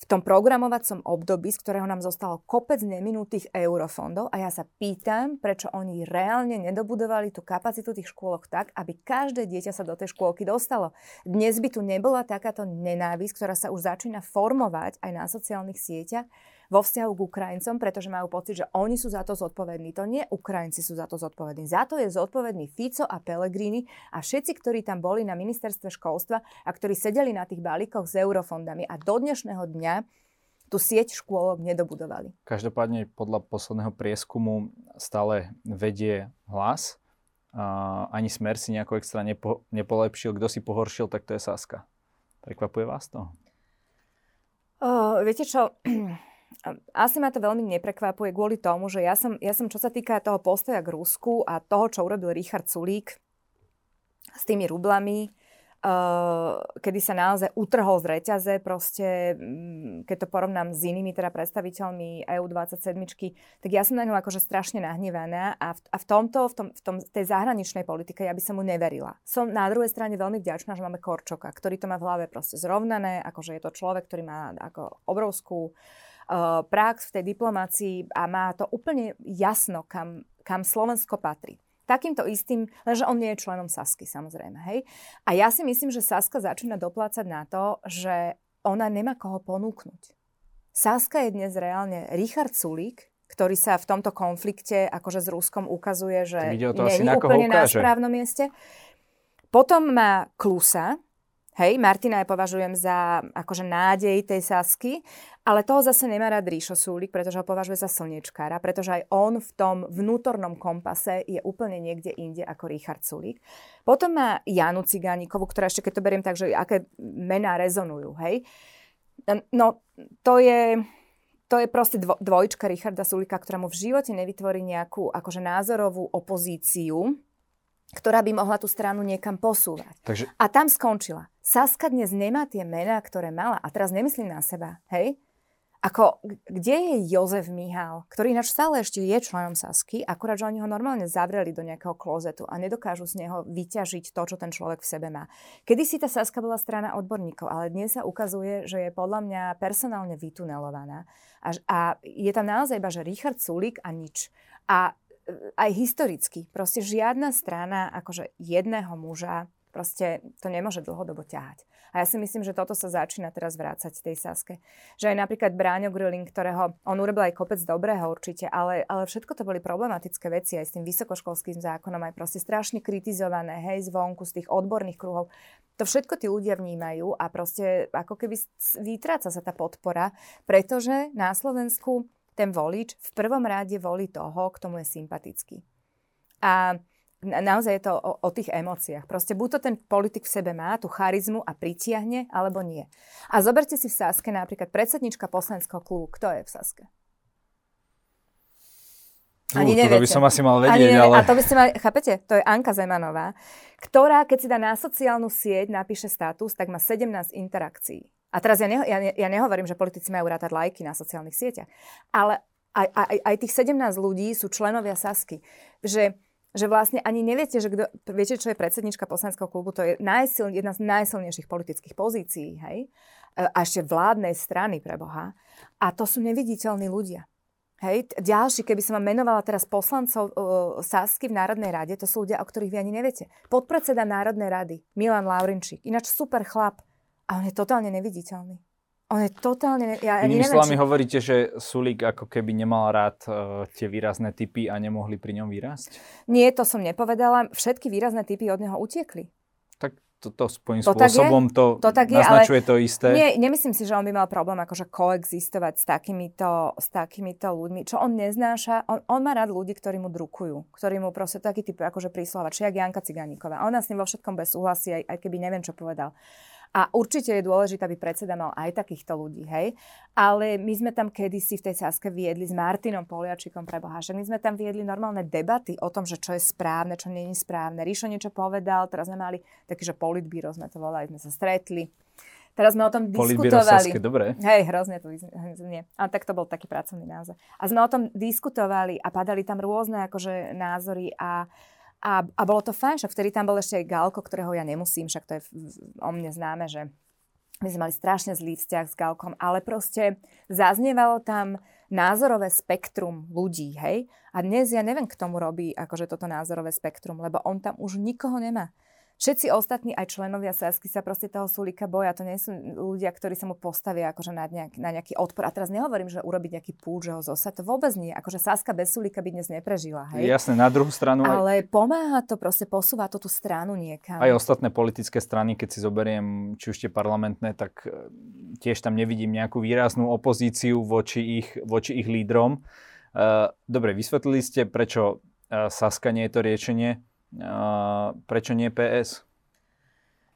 v tom programovacom období, z ktorého nám zostalo kopec neminutých eurofondov a ja sa pýtam, prečo oni reálne nedobudovali tú kapacitu tých škôlok tak, aby každé dieťa sa do tej škôlky dostalo. Dnes by tu nebola takáto nenávisť, ktorá sa už začína formovať aj na sociálnych sieťach, vo vzťahu k Ukrajincom, pretože majú pocit, že oni sú za to zodpovední. To nie Ukrajinci sú za to zodpovední. Za to je zodpovedný Fico a Pellegrini a všetci, ktorí tam boli na ministerstve školstva a ktorí sedeli na tých balíkoch s eurofondami a do dnešného dňa tú sieť škôlok nedobudovali. Každopádne podľa posledného prieskumu stále vedie hlas. Uh, ani smer si nejako extra nepo, nepolepšil. Kto si pohoršil, tak to je Saska. Prekvapuje vás to? Uh, viete čo, asi ma to veľmi neprekvapuje kvôli tomu, že ja som, ja som čo sa týka toho postoja k Rusku a toho, čo urobil Richard Sulík s tými rublami, Uh, kedy sa naozaj utrhol z reťaze, proste, um, keď to porovnám s inými teda predstaviteľmi EU27, tak ja som na ňu akože strašne nahnevaná a v, a v tomto, v, tom, v tom, tej zahraničnej politike ja by som mu neverila. Som na druhej strane veľmi vďačná, že máme Korčoka, ktorý to má v hlave proste zrovnané, akože je to človek, ktorý má ako obrovskú uh, prax v tej diplomácii a má to úplne jasno, kam, kam Slovensko patrí. Takýmto istým, lenže on nie je členom Sasky, samozrejme. Hej? A ja si myslím, že Saska začína doplácať na to, že ona nemá koho ponúknuť. Saska je dnes reálne Richard Sulík, ktorý sa v tomto konflikte akože s Ruskom ukazuje, že nie je úplne na správnom mieste. Potom má Klusa, Hej, Martina ja považujem za akože nádej tej Sasky, ale toho zase nemá rád Ríšo Súlik, pretože ho považuje za slniečkára, pretože aj on v tom vnútornom kompase je úplne niekde inde ako Richard Sulík. Potom má Janu Cigánikovú, ktorá ešte keď to beriem tak, že aké mená rezonujú, hej. No, to je, to je proste dvo, dvojčka Richarda Sulika, ktorá mu v živote nevytvorí nejakú akože názorovú opozíciu, ktorá by mohla tú stranu niekam posúvať. Takže... A tam skončila. Saska dnes nemá tie mená, ktoré mala. A teraz nemyslím na seba, hej? Ako, kde je Jozef Mihal, ktorý ináč stále ešte je členom Sasky, akurát, že oni ho normálne zavreli do nejakého klozetu a nedokážu z neho vyťažiť to, čo ten človek v sebe má. Kedy si tá Saska bola strana odborníkov, ale dnes sa ukazuje, že je podľa mňa personálne vytunelovaná. A, a je tam naozaj iba, že Richard Sulik a nič. A aj historicky. Proste žiadna strana akože jedného muža proste to nemôže dlhodobo ťahať. A ja si myslím, že toto sa začína teraz vrácať tej Saske. Že aj napríklad Bráňo Grilling, ktorého on urobil aj kopec dobrého určite, ale, ale všetko to boli problematické veci aj s tým vysokoškolským zákonom, aj proste strašne kritizované, hej, zvonku, z tých odborných kruhov. To všetko tí ľudia vnímajú a proste ako keby vytráca sa tá podpora, pretože na Slovensku ten volič v prvom rade volí toho, kto mu je sympatický. A naozaj je to o, o tých emóciách. Proste buď to ten politik v sebe má, tú charizmu a pritiahne, alebo nie. A zoberte si v Saske napríklad predsednička poslaneckého klubu. Kto je v Saske? Ani uh, to by som asi mal vedieť, ale... A to by ste mali, chápete? To je Anka Zemanová, ktorá, keď si dá na sociálnu sieť, napíše status, tak má 17 interakcií. A teraz ja, neho, ja, ja nehovorím, že politici majú rátať lajky na sociálnych sieťach, ale aj, aj, aj tých 17 ľudí sú členovia Sasky. Že, že vlastne ani neviete, že kdo, viete, čo je predsednička poslaneckého klubu, to je najsil, jedna z najsilnejších politických pozícií, hej? E, a ešte vládnej strany pre Boha. A to sú neviditeľní ľudia. Hej, ďalší, keby som vám menovala teraz poslancov uh, Sasky v Národnej rade, to sú ľudia, o ktorých vy ani neviete. Podpredseda Národnej rady, Milan Laurinčík, ináč super chlap, a on je totálne neviditeľný. On je totálne... Ja, Inými slovami či... hovoríte, že Sulík ako keby nemal rád uh, tie výrazné typy a nemohli pri ňom vyrásť? Nie, to som nepovedala. Všetky výrazné typy od neho utiekli. Tak toto svojím to spôsobom to, to tak je, naznačuje ale to isté. Nie, nemyslím si, že on by mal problém akože koexistovať s takýmito, s takýmito ľuďmi. Čo on neznáša, on, on má rád ľudí, ktorí mu drukujú, ktorí mu proste taký typ akože príslova, či jak Janka Ciganíková. Ona s ním vo všetkom bez súhlasí, aj, aj keby neviem, čo povedal. A určite je dôležité, aby predseda mal aj takýchto ľudí, hej. Ale my sme tam kedysi v tej Saske viedli s Martinom Poliačikom pre Boha, my sme tam viedli normálne debaty o tom, že čo je správne, čo nie je správne. Ríšo niečo povedal, teraz sme mali taký, že politbíro sme to volali, sme sa stretli. Teraz sme o tom diskutovali. Saske, dobre. Hej, hrozne to nie. Ale tak to bol taký pracovný názor. A sme o tom diskutovali a padali tam rôzne akože názory a a, a bolo to fajn, však vtedy tam bol ešte aj Galko, ktorého ja nemusím, však to je o mne známe, že my sme mali strašne zlý vzťah s Galkom, ale proste zaznievalo tam názorové spektrum ľudí, hej? A dnes ja neviem, k tomu robí akože toto názorové spektrum, lebo on tam už nikoho nemá. Všetci ostatní, aj členovia Sasky, sa proste toho Sulika boja. To nie sú ľudia, ktorí sa mu postavia akože na, nejak, na nejaký odpor. A teraz nehovorím, že urobiť nejaký púč, že ho zosa. To vôbec nie. Akože Saska bez Sulika by dnes neprežila. Hej? Jasne, na druhú stranu... Ale aj... pomáha to, proste posúva to tú stranu niekam. Aj ostatné politické strany, keď si zoberiem, či už tie parlamentné, tak e, tiež tam nevidím nejakú výraznú opozíciu voči ich, voči ich lídrom. E, dobre, vysvetlili ste, prečo e, Saska nie je to riešenie Uh, prečo nie PS?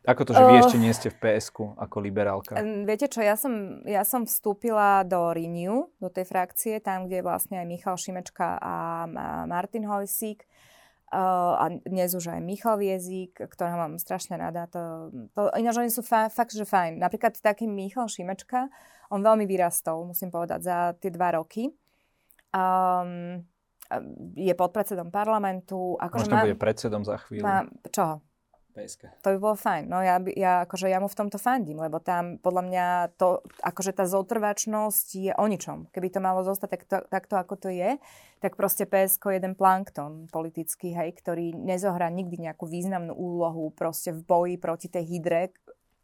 Ako to, že vy uh, ešte nie ste v ps ako liberálka? Viete čo, ja som, ja som vstúpila do Renew, do tej frakcie, tam, kde je vlastne aj Michal Šimečka a Martin Hojsík. Uh, a dnes už aj Michal Viezik, ktorého mám strašne rada. To, to, ináč oni sú fa- fakt, že fajn. Napríklad taký Michal Šimečka, on veľmi vyrastol, musím povedať, za tie dva roky. Um, je podpredsedom parlamentu. Akože Možno má, bude predsedom za chvíľu. Má, čoho? PSK. To by bolo fajn. No ja, ja, akože ja mu v tomto fandím, lebo tam podľa mňa to, akože tá zotrvačnosť je o ničom. Keby to malo zostať takto, takto ako to je, tak proste PSK je jeden plankton politický, hej, ktorý nezohrá nikdy nejakú významnú úlohu proste v boji proti tej hydre,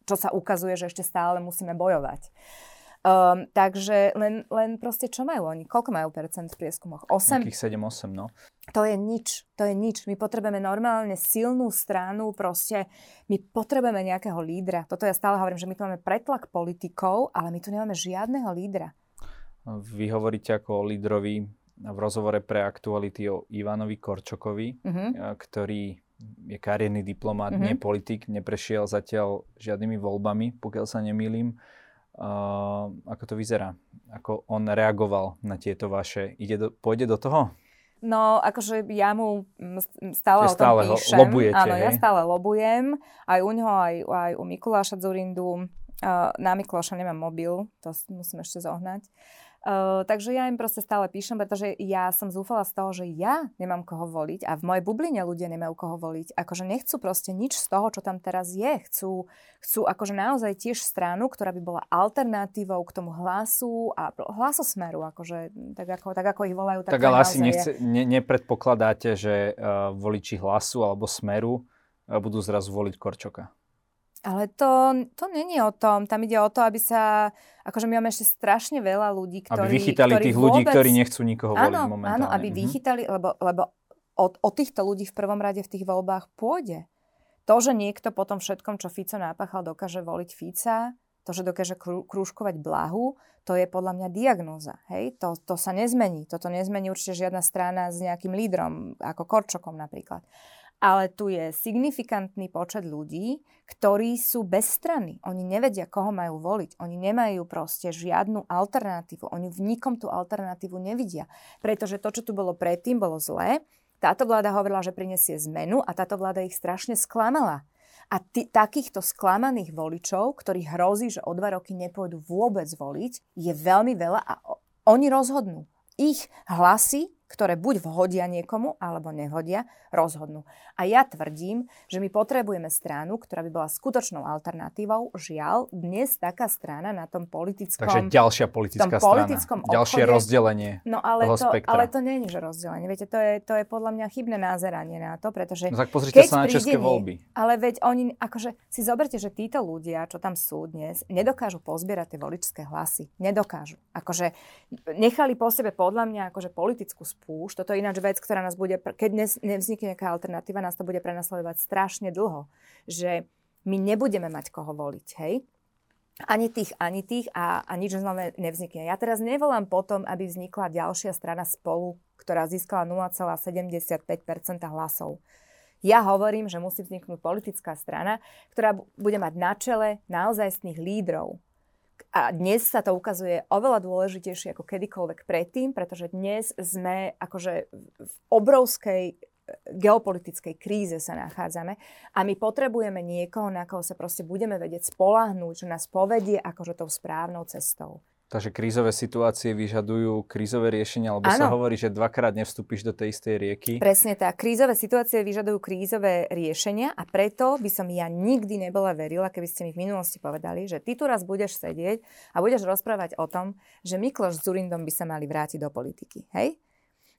čo sa ukazuje, že ešte stále musíme bojovať. Um, takže len, len proste čo majú oni? Koľko majú percent v prieskumoch? 8? Nejakých 7-8, no. To je nič, to je nič. My potrebujeme normálne silnú stranu, proste my potrebujeme nejakého lídra. Toto ja stále hovorím, že my tu máme pretlak politikov, ale my tu nemáme žiadneho lídra. Vy hovoríte ako o lídrovi v rozhovore pre aktuality o Ivanovi Korčokovi, uh-huh. ktorý je kariérny diplomat, uh-huh. nie politik, neprešiel zatiaľ žiadnymi voľbami, pokiaľ sa nemýlim. Uh, ako to vyzerá? Ako on reagoval na tieto vaše... Ide do, pôjde do toho? No, akože ja mu stále Čiže o tom stále píšem. Lobujete, Áno, hej? ja stále lobujem. Aj u neho, aj, aj u Mikuláša Zurindu. Uh, na Mikuláša nemám mobil, to musím ešte zohnať. Uh, takže ja im proste stále píšem, pretože ja som zúfala z toho, že ja nemám koho voliť a v mojej bubline ľudia nemajú koho voliť. Akože nechcú proste nič z toho, čo tam teraz je. Chcú, chcú akože naozaj tiež stranu, ktorá by bola alternatívou k tomu hlasu a hlasosmeru, akože tak ako, tak ako ich volajú. Tak, tak ale asi nechce, ne, nepredpokladáte, že uh, voliči hlasu alebo smeru uh, budú zrazu voliť Korčoka. Ale to, to není o tom. Tam ide o to, aby sa... Akože my máme ešte strašne veľa ľudí, ktorí... Aby vychytali ktorí tých vôbec... ľudí, ktorí nechcú nikoho áno, voliť momentálne. Áno, aby mm-hmm. vychytali, lebo, lebo o, o týchto ľudí v prvom rade v tých voľbách pôjde. To, že niekto po tom všetkom, čo Fico napáchal, dokáže voliť Fica, to, že dokáže krúžkovať blahu, to je podľa mňa diagnóza. Hej? To, to sa nezmení. Toto nezmení určite žiadna strana s nejakým lídrom, ako Korčokom napríklad ale tu je signifikantný počet ľudí, ktorí sú bez strany. Oni nevedia, koho majú voliť. Oni nemajú proste žiadnu alternatívu. Oni v nikom tú alternatívu nevidia. Pretože to, čo tu bolo predtým, bolo zlé. Táto vláda hovorila, že prinesie zmenu a táto vláda ich strašne sklamala. A t- takýchto sklamaných voličov, ktorí hrozí, že o dva roky nepôjdu vôbec voliť, je veľmi veľa a oni rozhodnú. Ich hlasy ktoré buď vhodia niekomu, alebo nehodia, rozhodnú. A ja tvrdím, že my potrebujeme stranu, ktorá by bola skutočnou alternatívou. Žiaľ, dnes taká strana na tom politickom... Takže ďalšia politická strana. Politickom obchode, ďalšie rozdelenie No ale to, spektra. ale to nie je, že rozdelenie. Viete, to je, to je podľa mňa chybné názeranie na to, pretože... No tak pozrite sa na české voľby. Ale veď oni, akože si zoberte, že títo ľudia, čo tam sú dnes, nedokážu pozbierať tie voličské hlasy. Nedokážu. Akože nechali po sebe podľa mňa akože politickú spúšť. Toto je ináč vec, ktorá nás bude, keď dnes nevznikne nejaká alternatíva, nás to bude prenasledovať strašne dlho. Že my nebudeme mať koho voliť, hej? Ani tých, ani tých a, a nič znova nevznikne. Ja teraz nevolám potom, aby vznikla ďalšia strana spolu, ktorá získala 0,75% hlasov. Ja hovorím, že musí vzniknúť politická strana, ktorá bude mať na čele naozajstných lídrov, a dnes sa to ukazuje oveľa dôležitejšie ako kedykoľvek predtým, pretože dnes sme akože v obrovskej e, geopolitickej kríze sa nachádzame a my potrebujeme niekoho, na koho sa proste budeme vedieť spolahnúť, že nás povedie akože tou správnou cestou. Takže krízové situácie vyžadujú krízové riešenia, lebo ano. sa hovorí, že dvakrát nevstúpiš do tej istej rieky. Presne tak. Krízové situácie vyžadujú krízové riešenia a preto by som ja nikdy nebola verila, keby ste mi v minulosti povedali, že ty tu raz budeš sedieť a budeš rozprávať o tom, že Mikloš s Zurindom by sa mali vrátiť do politiky. Hej?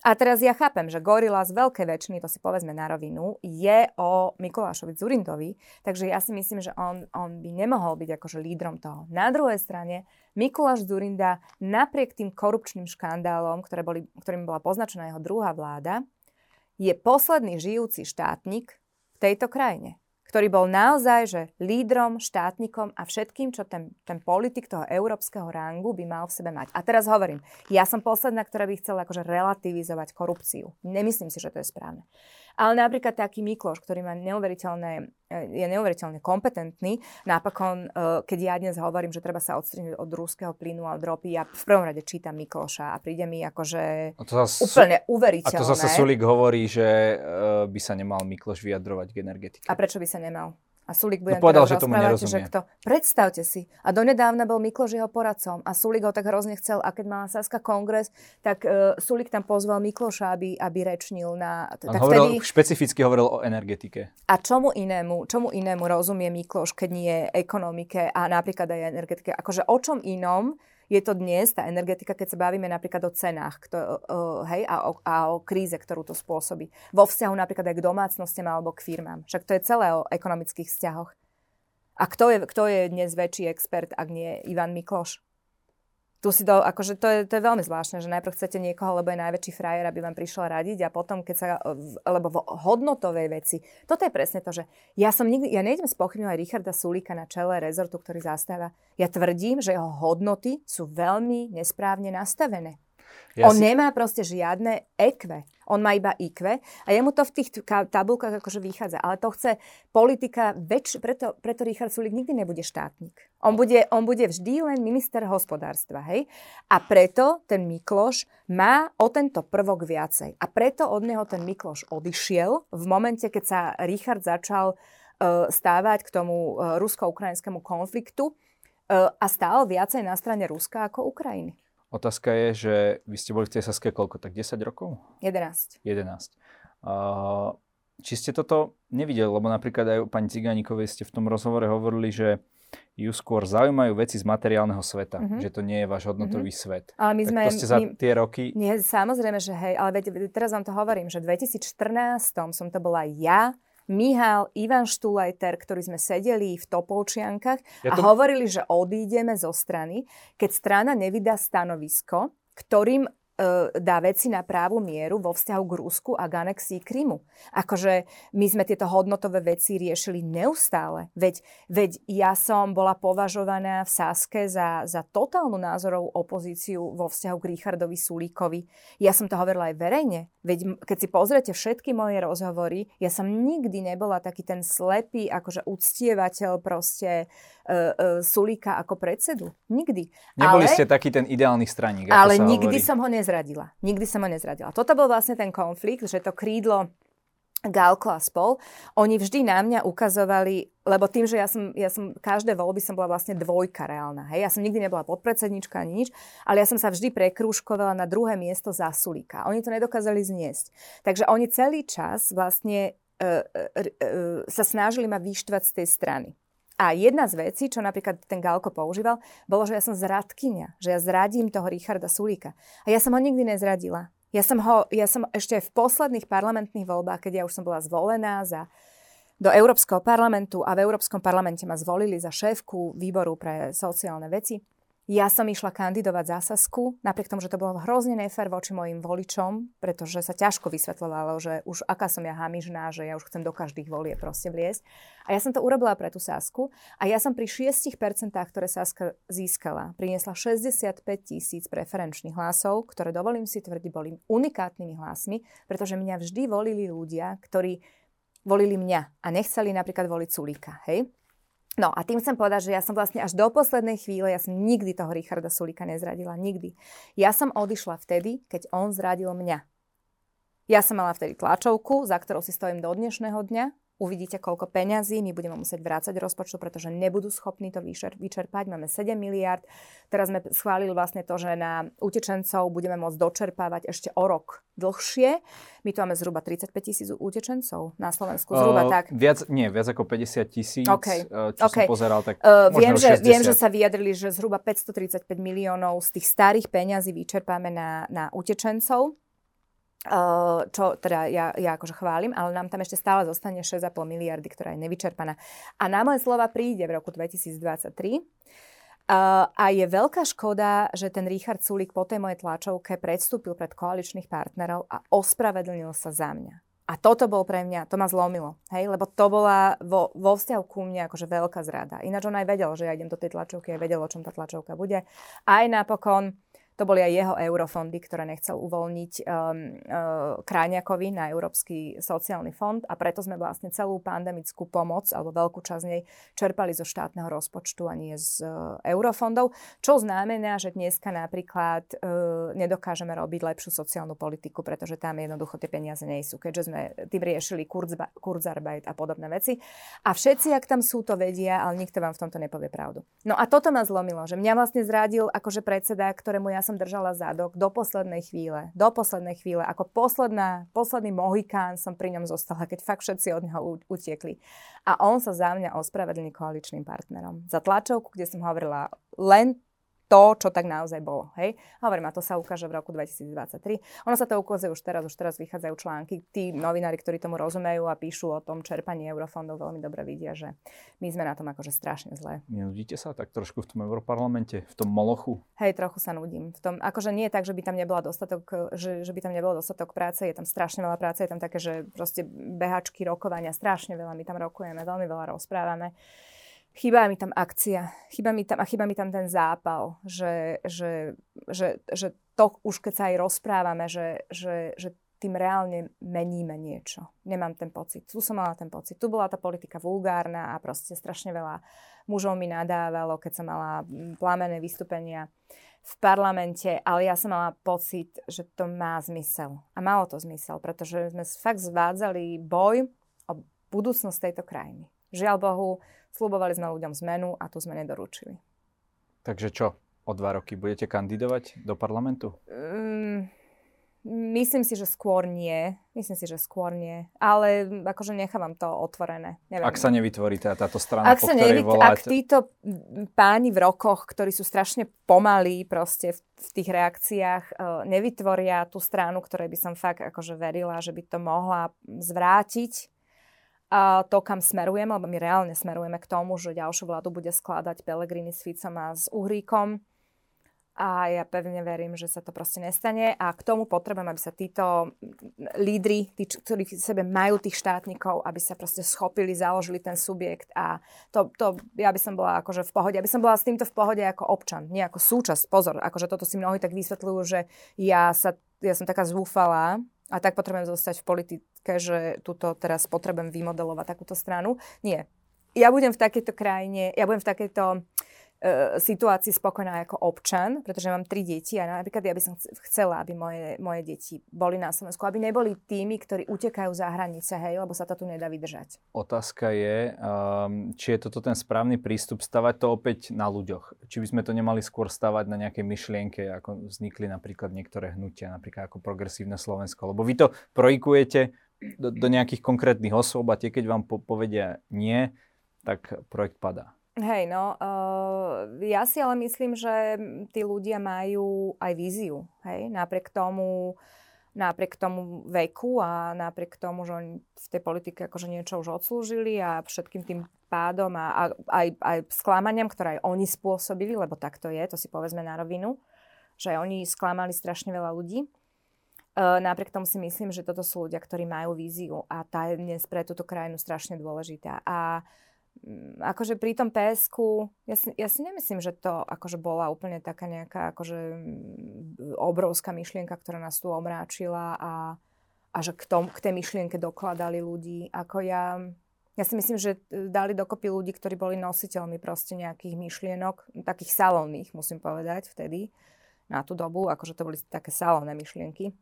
A teraz ja chápem, že Gorila z veľkej väčšiny, to si povedzme na rovinu, je o Mikulášovi Zurindovi, takže ja si myslím, že on, on by nemohol byť akože lídrom toho. Na druhej strane, Mikuláš Zurinda napriek tým korupčným škandálom, ktoré boli, ktorým bola poznačená jeho druhá vláda, je posledný žijúci štátnik v tejto krajine ktorý bol naozaj že lídrom, štátnikom a všetkým, čo ten, ten politik toho európskeho rangu by mal v sebe mať. A teraz hovorím, ja som posledná, ktorá by chcela akože relativizovať korupciu. Nemyslím si, že to je správne. Ale napríklad taký Mikloš, ktorý má neuveriteľné, e, je neuveriteľne kompetentný, napokon, e, keď ja dnes hovorím, že treba sa odstrihnúť od ruského plynu a od ropy, ja v prvom rade čítam Mikloša a príde mi akože a to zase, úplne uveriteľné. A to zase Sulik hovorí, že e, by sa nemal Mikloš vyjadrovať k energetike. A prečo by sa nemal? A Sulik bude no povedal, že tomu nerozumie. že kto... Predstavte si. A donedávna bol Mikloš jeho poradcom a Sulik ho tak hrozne chcel. A keď mala Saska kongres, tak uh, Sulik tam pozval Mikloša, aby, aby rečnil na... On tak hovoril, vtedy... špecificky hovoril o energetike. A čomu inému, čomu inému rozumie Mikloš, keď nie ekonomike a napríklad aj energetike? Akože o čom inom je to dnes, tá energetika, keď sa bavíme napríklad o cenách kto, uh, hej, a, o, a o kríze, ktorú to spôsobí. Vo vzťahu napríklad aj k domácnostiam alebo k firmám. Však to je celé o ekonomických vzťahoch. A kto je, kto je dnes väčší expert, ak nie Ivan Mikloš? Tu si do, akože to je, to je veľmi zvláštne, že najprv chcete niekoho, lebo je najväčší frajer, aby vám prišiel radiť a potom, keď sa, lebo v hodnotovej veci, toto je presne to, že ja som nikdy, ja nejdem spochybňovať Richarda Sulíka na čele rezortu, ktorý zastáva. Ja tvrdím, že jeho hodnoty sú veľmi nesprávne nastavené. Ja on si... nemá proste žiadne ekve. On má iba IQ a jemu to v tých tabulkách akože vychádza. Ale to chce politika väč... Preto, preto Richard Sulik nikdy nebude štátnik. On bude, on bude vždy len minister hospodárstva. Hej? A preto ten Mikloš má o tento prvok viacej. A preto od neho ten Mikloš odišiel v momente, keď sa Richard začal uh, stávať k tomu uh, rusko-ukrajinskému konfliktu uh, a stál viacej na strane Ruska ako Ukrajiny. Otázka je, že vy ste boli v tej Saske koľko? Tak 10 rokov? 11. 11. Uh, či ste toto nevideli? Lebo napríklad aj pani Cigánikovej ste v tom rozhovore hovorili, že ju skôr zaujímajú veci z materiálneho sveta, mm-hmm. že to nie je váš hodnotový mm-hmm. svet. Ale my tak sme... to ste za my, tie roky... Nie, samozrejme, že hej, ale veď, teraz vám to hovorím, že v 2014 som to bola ja, Mihal, Ivan Štulajter, ktorí sme sedeli v Topolčiankach ja to... a hovorili, že odídeme zo strany, keď strana nevydá stanovisko, ktorým dá veci na právu mieru vo vzťahu k Rusku a k anexii Krymu. Akože my sme tieto hodnotové veci riešili neustále. Veď, veď ja som bola považovaná v Saske za, za totálnu názorovú opozíciu vo vzťahu k Richardovi Sulíkovi. Ja som to hovorila aj verejne. Veď keď si pozriete všetky moje rozhovory, ja som nikdy nebola taký ten slepý, akože uctievateľ proste uh, Sulíka ako predsedu. Nikdy. Neboli ale, ste taký ten ideálny straník. Ale nikdy hovorí. som ho ne nezradila. Nikdy som ho nezradila. Toto bol vlastne ten konflikt, že to krídlo Galko a spol, oni vždy na mňa ukazovali, lebo tým, že ja som, ja som každé voľby som bola vlastne dvojka reálna. Hej? Ja som nikdy nebola podpredsednička ani nič, ale ja som sa vždy prekrúškovala na druhé miesto za Sulíka. Oni to nedokázali zniesť. Takže oni celý čas vlastne e, e, e, sa snažili ma vyštvať z tej strany. A jedna z vecí, čo napríklad ten Galko používal, bolo, že ja som zradkynia, že ja zradím toho Richarda Sulíka. A ja som ho nikdy nezradila. Ja som, ho, ja som ešte v posledných parlamentných voľbách, keď ja už som bola zvolená za, do Európskeho parlamentu a v Európskom parlamente ma zvolili za šéfku výboru pre sociálne veci, ja som išla kandidovať za Sasku, napriek tomu, že to bolo hrozne nefér voči mojim voličom, pretože sa ťažko vysvetľovalo, že už aká som ja hamižná, že ja už chcem do každých volie proste vliesť. A ja som to urobila pre tú Sasku a ja som pri 6%, ktoré Saska získala, priniesla 65 tisíc preferenčných hlasov, ktoré dovolím si tvrdiť boli unikátnymi hlasmi, pretože mňa vždy volili ľudia, ktorí volili mňa a nechceli napríklad voliť Sulíka. Hej? No a tým chcem povedať, že ja som vlastne až do poslednej chvíle, ja som nikdy toho Richarda Sulika nezradila, nikdy. Ja som odišla vtedy, keď on zradil mňa. Ja som mala vtedy tlačovku, za ktorou si stojím do dnešného dňa uvidíte, koľko peňazí my budeme musieť vrácať rozpočtu, pretože nebudú schopní to vyčerpať. Máme 7 miliard. Teraz sme schválili vlastne to, že na utečencov budeme môcť dočerpávať ešte o rok dlhšie. My tu máme zhruba 35 tisíc utečencov na Slovensku. Zhruba uh, tak. Viac, nie, viac ako 50 tisíc. Okay. Čo okay. som pozeral, tak uh, viem, že, viem, že sa vyjadrili, že zhruba 535 miliónov z tých starých peňazí vyčerpáme na, na utečencov čo teda ja, ja akože chválim, ale nám tam ešte stále zostane 6,5 miliardy, ktorá je nevyčerpaná. A na moje slova príde v roku 2023. Uh, a je veľká škoda, že ten Richard Sulik po tej mojej tlačovke predstúpil pred koaličných partnerov a ospravedlnil sa za mňa. A toto bol pre mňa, to ma zlomilo, hej, lebo to bola vo, vo vzťahu ku mne akože veľká zrada. Ináč on aj vedel, že ja idem do tej tlačovky a vedel, o čom tá tlačovka bude. Aj napokon to boli aj jeho eurofondy, ktoré nechcel uvoľniť um, uh, Kráňakovi na Európsky sociálny fond a preto sme vlastne celú pandemickú pomoc alebo veľkú časť nej čerpali zo štátneho rozpočtu a nie z uh, eurofondov, čo znamená, že dneska napríklad uh, nedokážeme robiť lepšiu sociálnu politiku, pretože tam jednoducho tie peniaze nie sú, keďže sme tým riešili Kurzarbeit a podobné veci. A všetci, ak tam sú, to vedia, ale nikto vám v tomto nepovie pravdu. No a toto ma zlomilo, že mňa vlastne zradil akože predseda, ktorému ja som držala zadok do poslednej chvíle. Do poslednej chvíle. Ako posledná, posledný mohikán som pri ňom zostala, keď fakt všetci od neho utiekli. A on sa za mňa ospravedlní koaličným partnerom. Za tlačovku, kde som hovorila len to, čo tak naozaj bolo. Hej? Hovorím, a to sa ukáže v roku 2023. Ono sa to ukazuje už teraz, už teraz vychádzajú články. Tí novinári, ktorí tomu rozumejú a píšu o tom čerpaní eurofondov, veľmi dobre vidia, že my sme na tom akože strašne zle. Nenudíte sa tak trošku v tom europarlamente, v tom molochu? Hej, trochu sa nudím. V tom, akože nie je tak, že by tam nebola dostatok, že, že by tam nebolo dostatok práce, je tam strašne veľa práce, je tam také, že proste behačky, rokovania, strašne veľa, my tam rokujeme, veľmi veľa rozprávame chýba mi tam akcia, chýba mi tam, a chýba mi tam ten zápal, že, že, že, že to už keď sa aj rozprávame, že, že, že tým reálne meníme niečo. Nemám ten pocit. Tu som mala ten pocit. Tu bola tá politika vulgárna a proste strašne veľa mužov mi nadávalo, keď som mala plamené vystúpenia v parlamente, ale ja som mala pocit, že to má zmysel. A malo to zmysel, pretože sme fakt zvádzali boj o budúcnosť tejto krajiny. Žiaľ Bohu, slubovali sme ľuďom zmenu a tu sme nedoručili. Takže čo? O dva roky budete kandidovať do parlamentu? Um, myslím si, že skôr nie. Myslím si, že skôr nie. Ale akože nechávam to otvorené. Neviem. Ak sa nevytvorí tá, táto strana, ak po sa nevyt- Ak títo páni v rokoch, ktorí sú strašne pomalí proste v, v tých reakciách, uh, nevytvoria tú stranu, ktorej by som fakt akože verila, že by to mohla zvrátiť, a to, kam smerujeme, lebo my reálne smerujeme k tomu, že ďalšiu vládu bude skladať Pelegrini s Ficom a s Uhríkom. A ja pevne verím, že sa to proste nestane. A k tomu potrebujem, aby sa títo lídry, tí, ktorí v sebe majú tých štátnikov, aby sa proste schopili, založili ten subjekt. A to, to ja by som bola akože v pohode. Ja by som bola s týmto v pohode ako občan, nie ako súčasť. Pozor, akože toto si mnohí tak vysvetľujú, že ja, sa, ja som taká zúfalá, a tak potrebujem zostať v politike, že túto teraz potrebujem vymodelovať takúto stranu. Nie. Ja budem v takejto krajine, ja budem v takejto situácii spokojná ako občan, pretože mám tri deti a napríklad ja by som chcela, aby moje, moje deti boli na Slovensku, aby neboli tými, ktorí utekajú za hranice, hej, lebo sa to tu nedá vydržať. Otázka je, um, či je toto ten správny prístup, stavať to opäť na ľuďoch. Či by sme to nemali skôr stavať na nejakej myšlienke, ako vznikli napríklad niektoré hnutia, napríklad ako progresívne Slovensko. Lebo vy to projikujete do, do nejakých konkrétnych osôb a tie, keď vám po, povedia nie, tak projekt padá. Hej, no, uh, ja si ale myslím, že tí ľudia majú aj víziu, hej, napriek tomu, napriek tomu veku a napriek tomu, že oni v tej politike akože niečo už odslúžili a všetkým tým pádom a, a aj, aj sklamaniam, ktoré aj oni spôsobili, lebo tak to je, to si povedzme na rovinu, že oni sklamali strašne veľa ľudí. Uh, napriek tomu si myslím, že toto sú ľudia, ktorí majú víziu a tá je dnes pre túto krajinu strašne dôležitá. A akože pri tom psq ja si, ja si nemyslím, že to akože bola úplne taká nejaká akože mm, obrovská myšlienka, ktorá nás tu omráčila a, a že k, tom, k tej myšlienke dokladali ľudí. Ako ja, ja si myslím, že dali dokopy ľudí, ktorí boli nositeľmi proste nejakých myšlienok, takých salónnych, musím povedať, vtedy, na tú dobu, akože to boli také salónne myšlienky.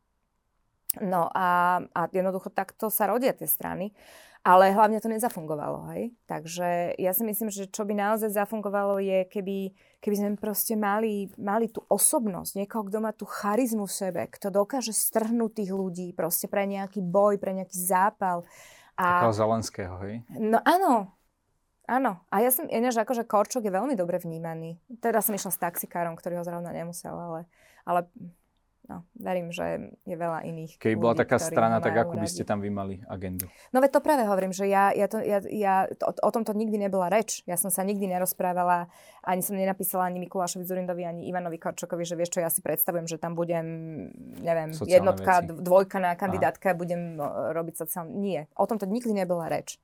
No a, a jednoducho takto sa rodia tie strany. Ale hlavne to nezafungovalo, hej. Takže ja si myslím, že čo by naozaj zafungovalo je, keby, keby sme proste mali, mali tú osobnosť, niekoho, kto má tú charizmu v sebe, kto dokáže strhnúť tých ľudí proste pre nejaký boj, pre nejaký zápal. A... Takého Zelenského, hej? No áno, Áno. A ja som, ináč akože Korčok je veľmi dobre vnímaný. Teda som išla s taxikárom, ktorý ho zrovna nemusel, ale, ale No, verím, že je veľa iných. Keby bola taká strana, tak ako by ste tam vy mali agendu? No veď to práve hovorím, že ja, ja, to, ja, ja to, o tomto nikdy nebola reč. Ja som sa nikdy nerozprávala, ani som nenapísala ani Mikulášovi Zurindovi, ani Ivanovi Korčokovi, že vieš čo, ja si predstavujem, že tam budem, neviem, Sociálne jednotka, veci. dvojka na kandidátka, Aha. budem robiť sociálne. Nie, o tomto nikdy nebola reč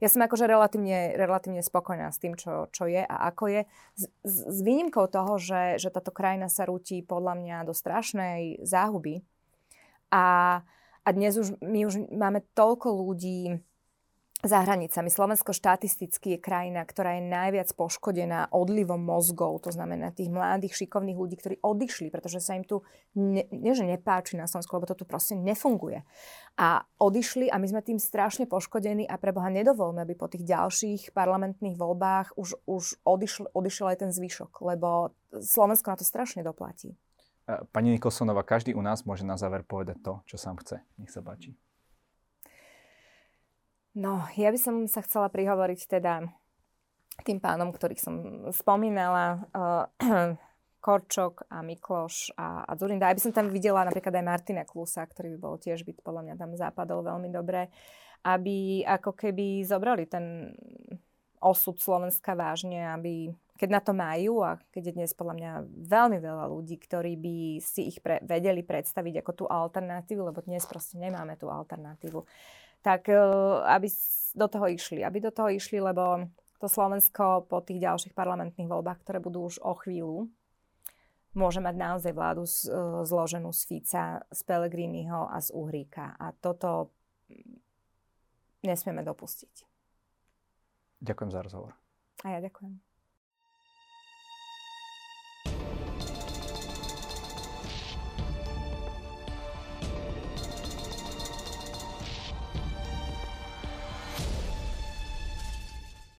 ja som akože relatívne, relatívne spokojná s tým, čo, čo je a ako je. S, s, s výnimkou toho, že, že táto krajina sa rúti podľa mňa do strašnej záhuby. A, a dnes už my už máme toľko ľudí, za hranicami. Slovensko štatisticky je krajina, ktorá je najviac poškodená odlivom mozgov, to znamená tých mladých, šikovných ľudí, ktorí odišli, pretože sa im tu, ne, nie že nepáči na Slovensku, lebo to tu proste nefunguje. A odišli a my sme tým strašne poškodení a pre Boha nedovolme, aby po tých ďalších parlamentných voľbách už, už odišl, odišiel aj ten zvyšok, lebo Slovensko na to strašne doplatí. Pani Nikolsonová, každý u nás môže na záver povedať to, čo sám chce. Nech sa páči. No, ja by som sa chcela prihovoriť teda tým pánom, ktorých som spomínala. Uh, Korčok a Mikloš a, a Zurinda. Ja by som tam videla napríklad aj Martina Klusa, ktorý by bol tiež byť podľa mňa tam západol veľmi dobre, aby ako keby zobrali ten osud Slovenska vážne, aby keď na to majú a keď je dnes podľa mňa veľmi veľa ľudí, ktorí by si ich pre, vedeli predstaviť ako tú alternatívu, lebo dnes proste nemáme tú alternatívu, tak e, aby do toho išli. Aby do toho išli, lebo to Slovensko po tých ďalších parlamentných voľbách, ktoré budú už o chvíľu, môže mať naozaj vládu e, zloženú z Fica, z Pelegriniho a z Uhríka. A toto nesmieme dopustiť. Ďakujem za rozhovor. A ja ďakujem.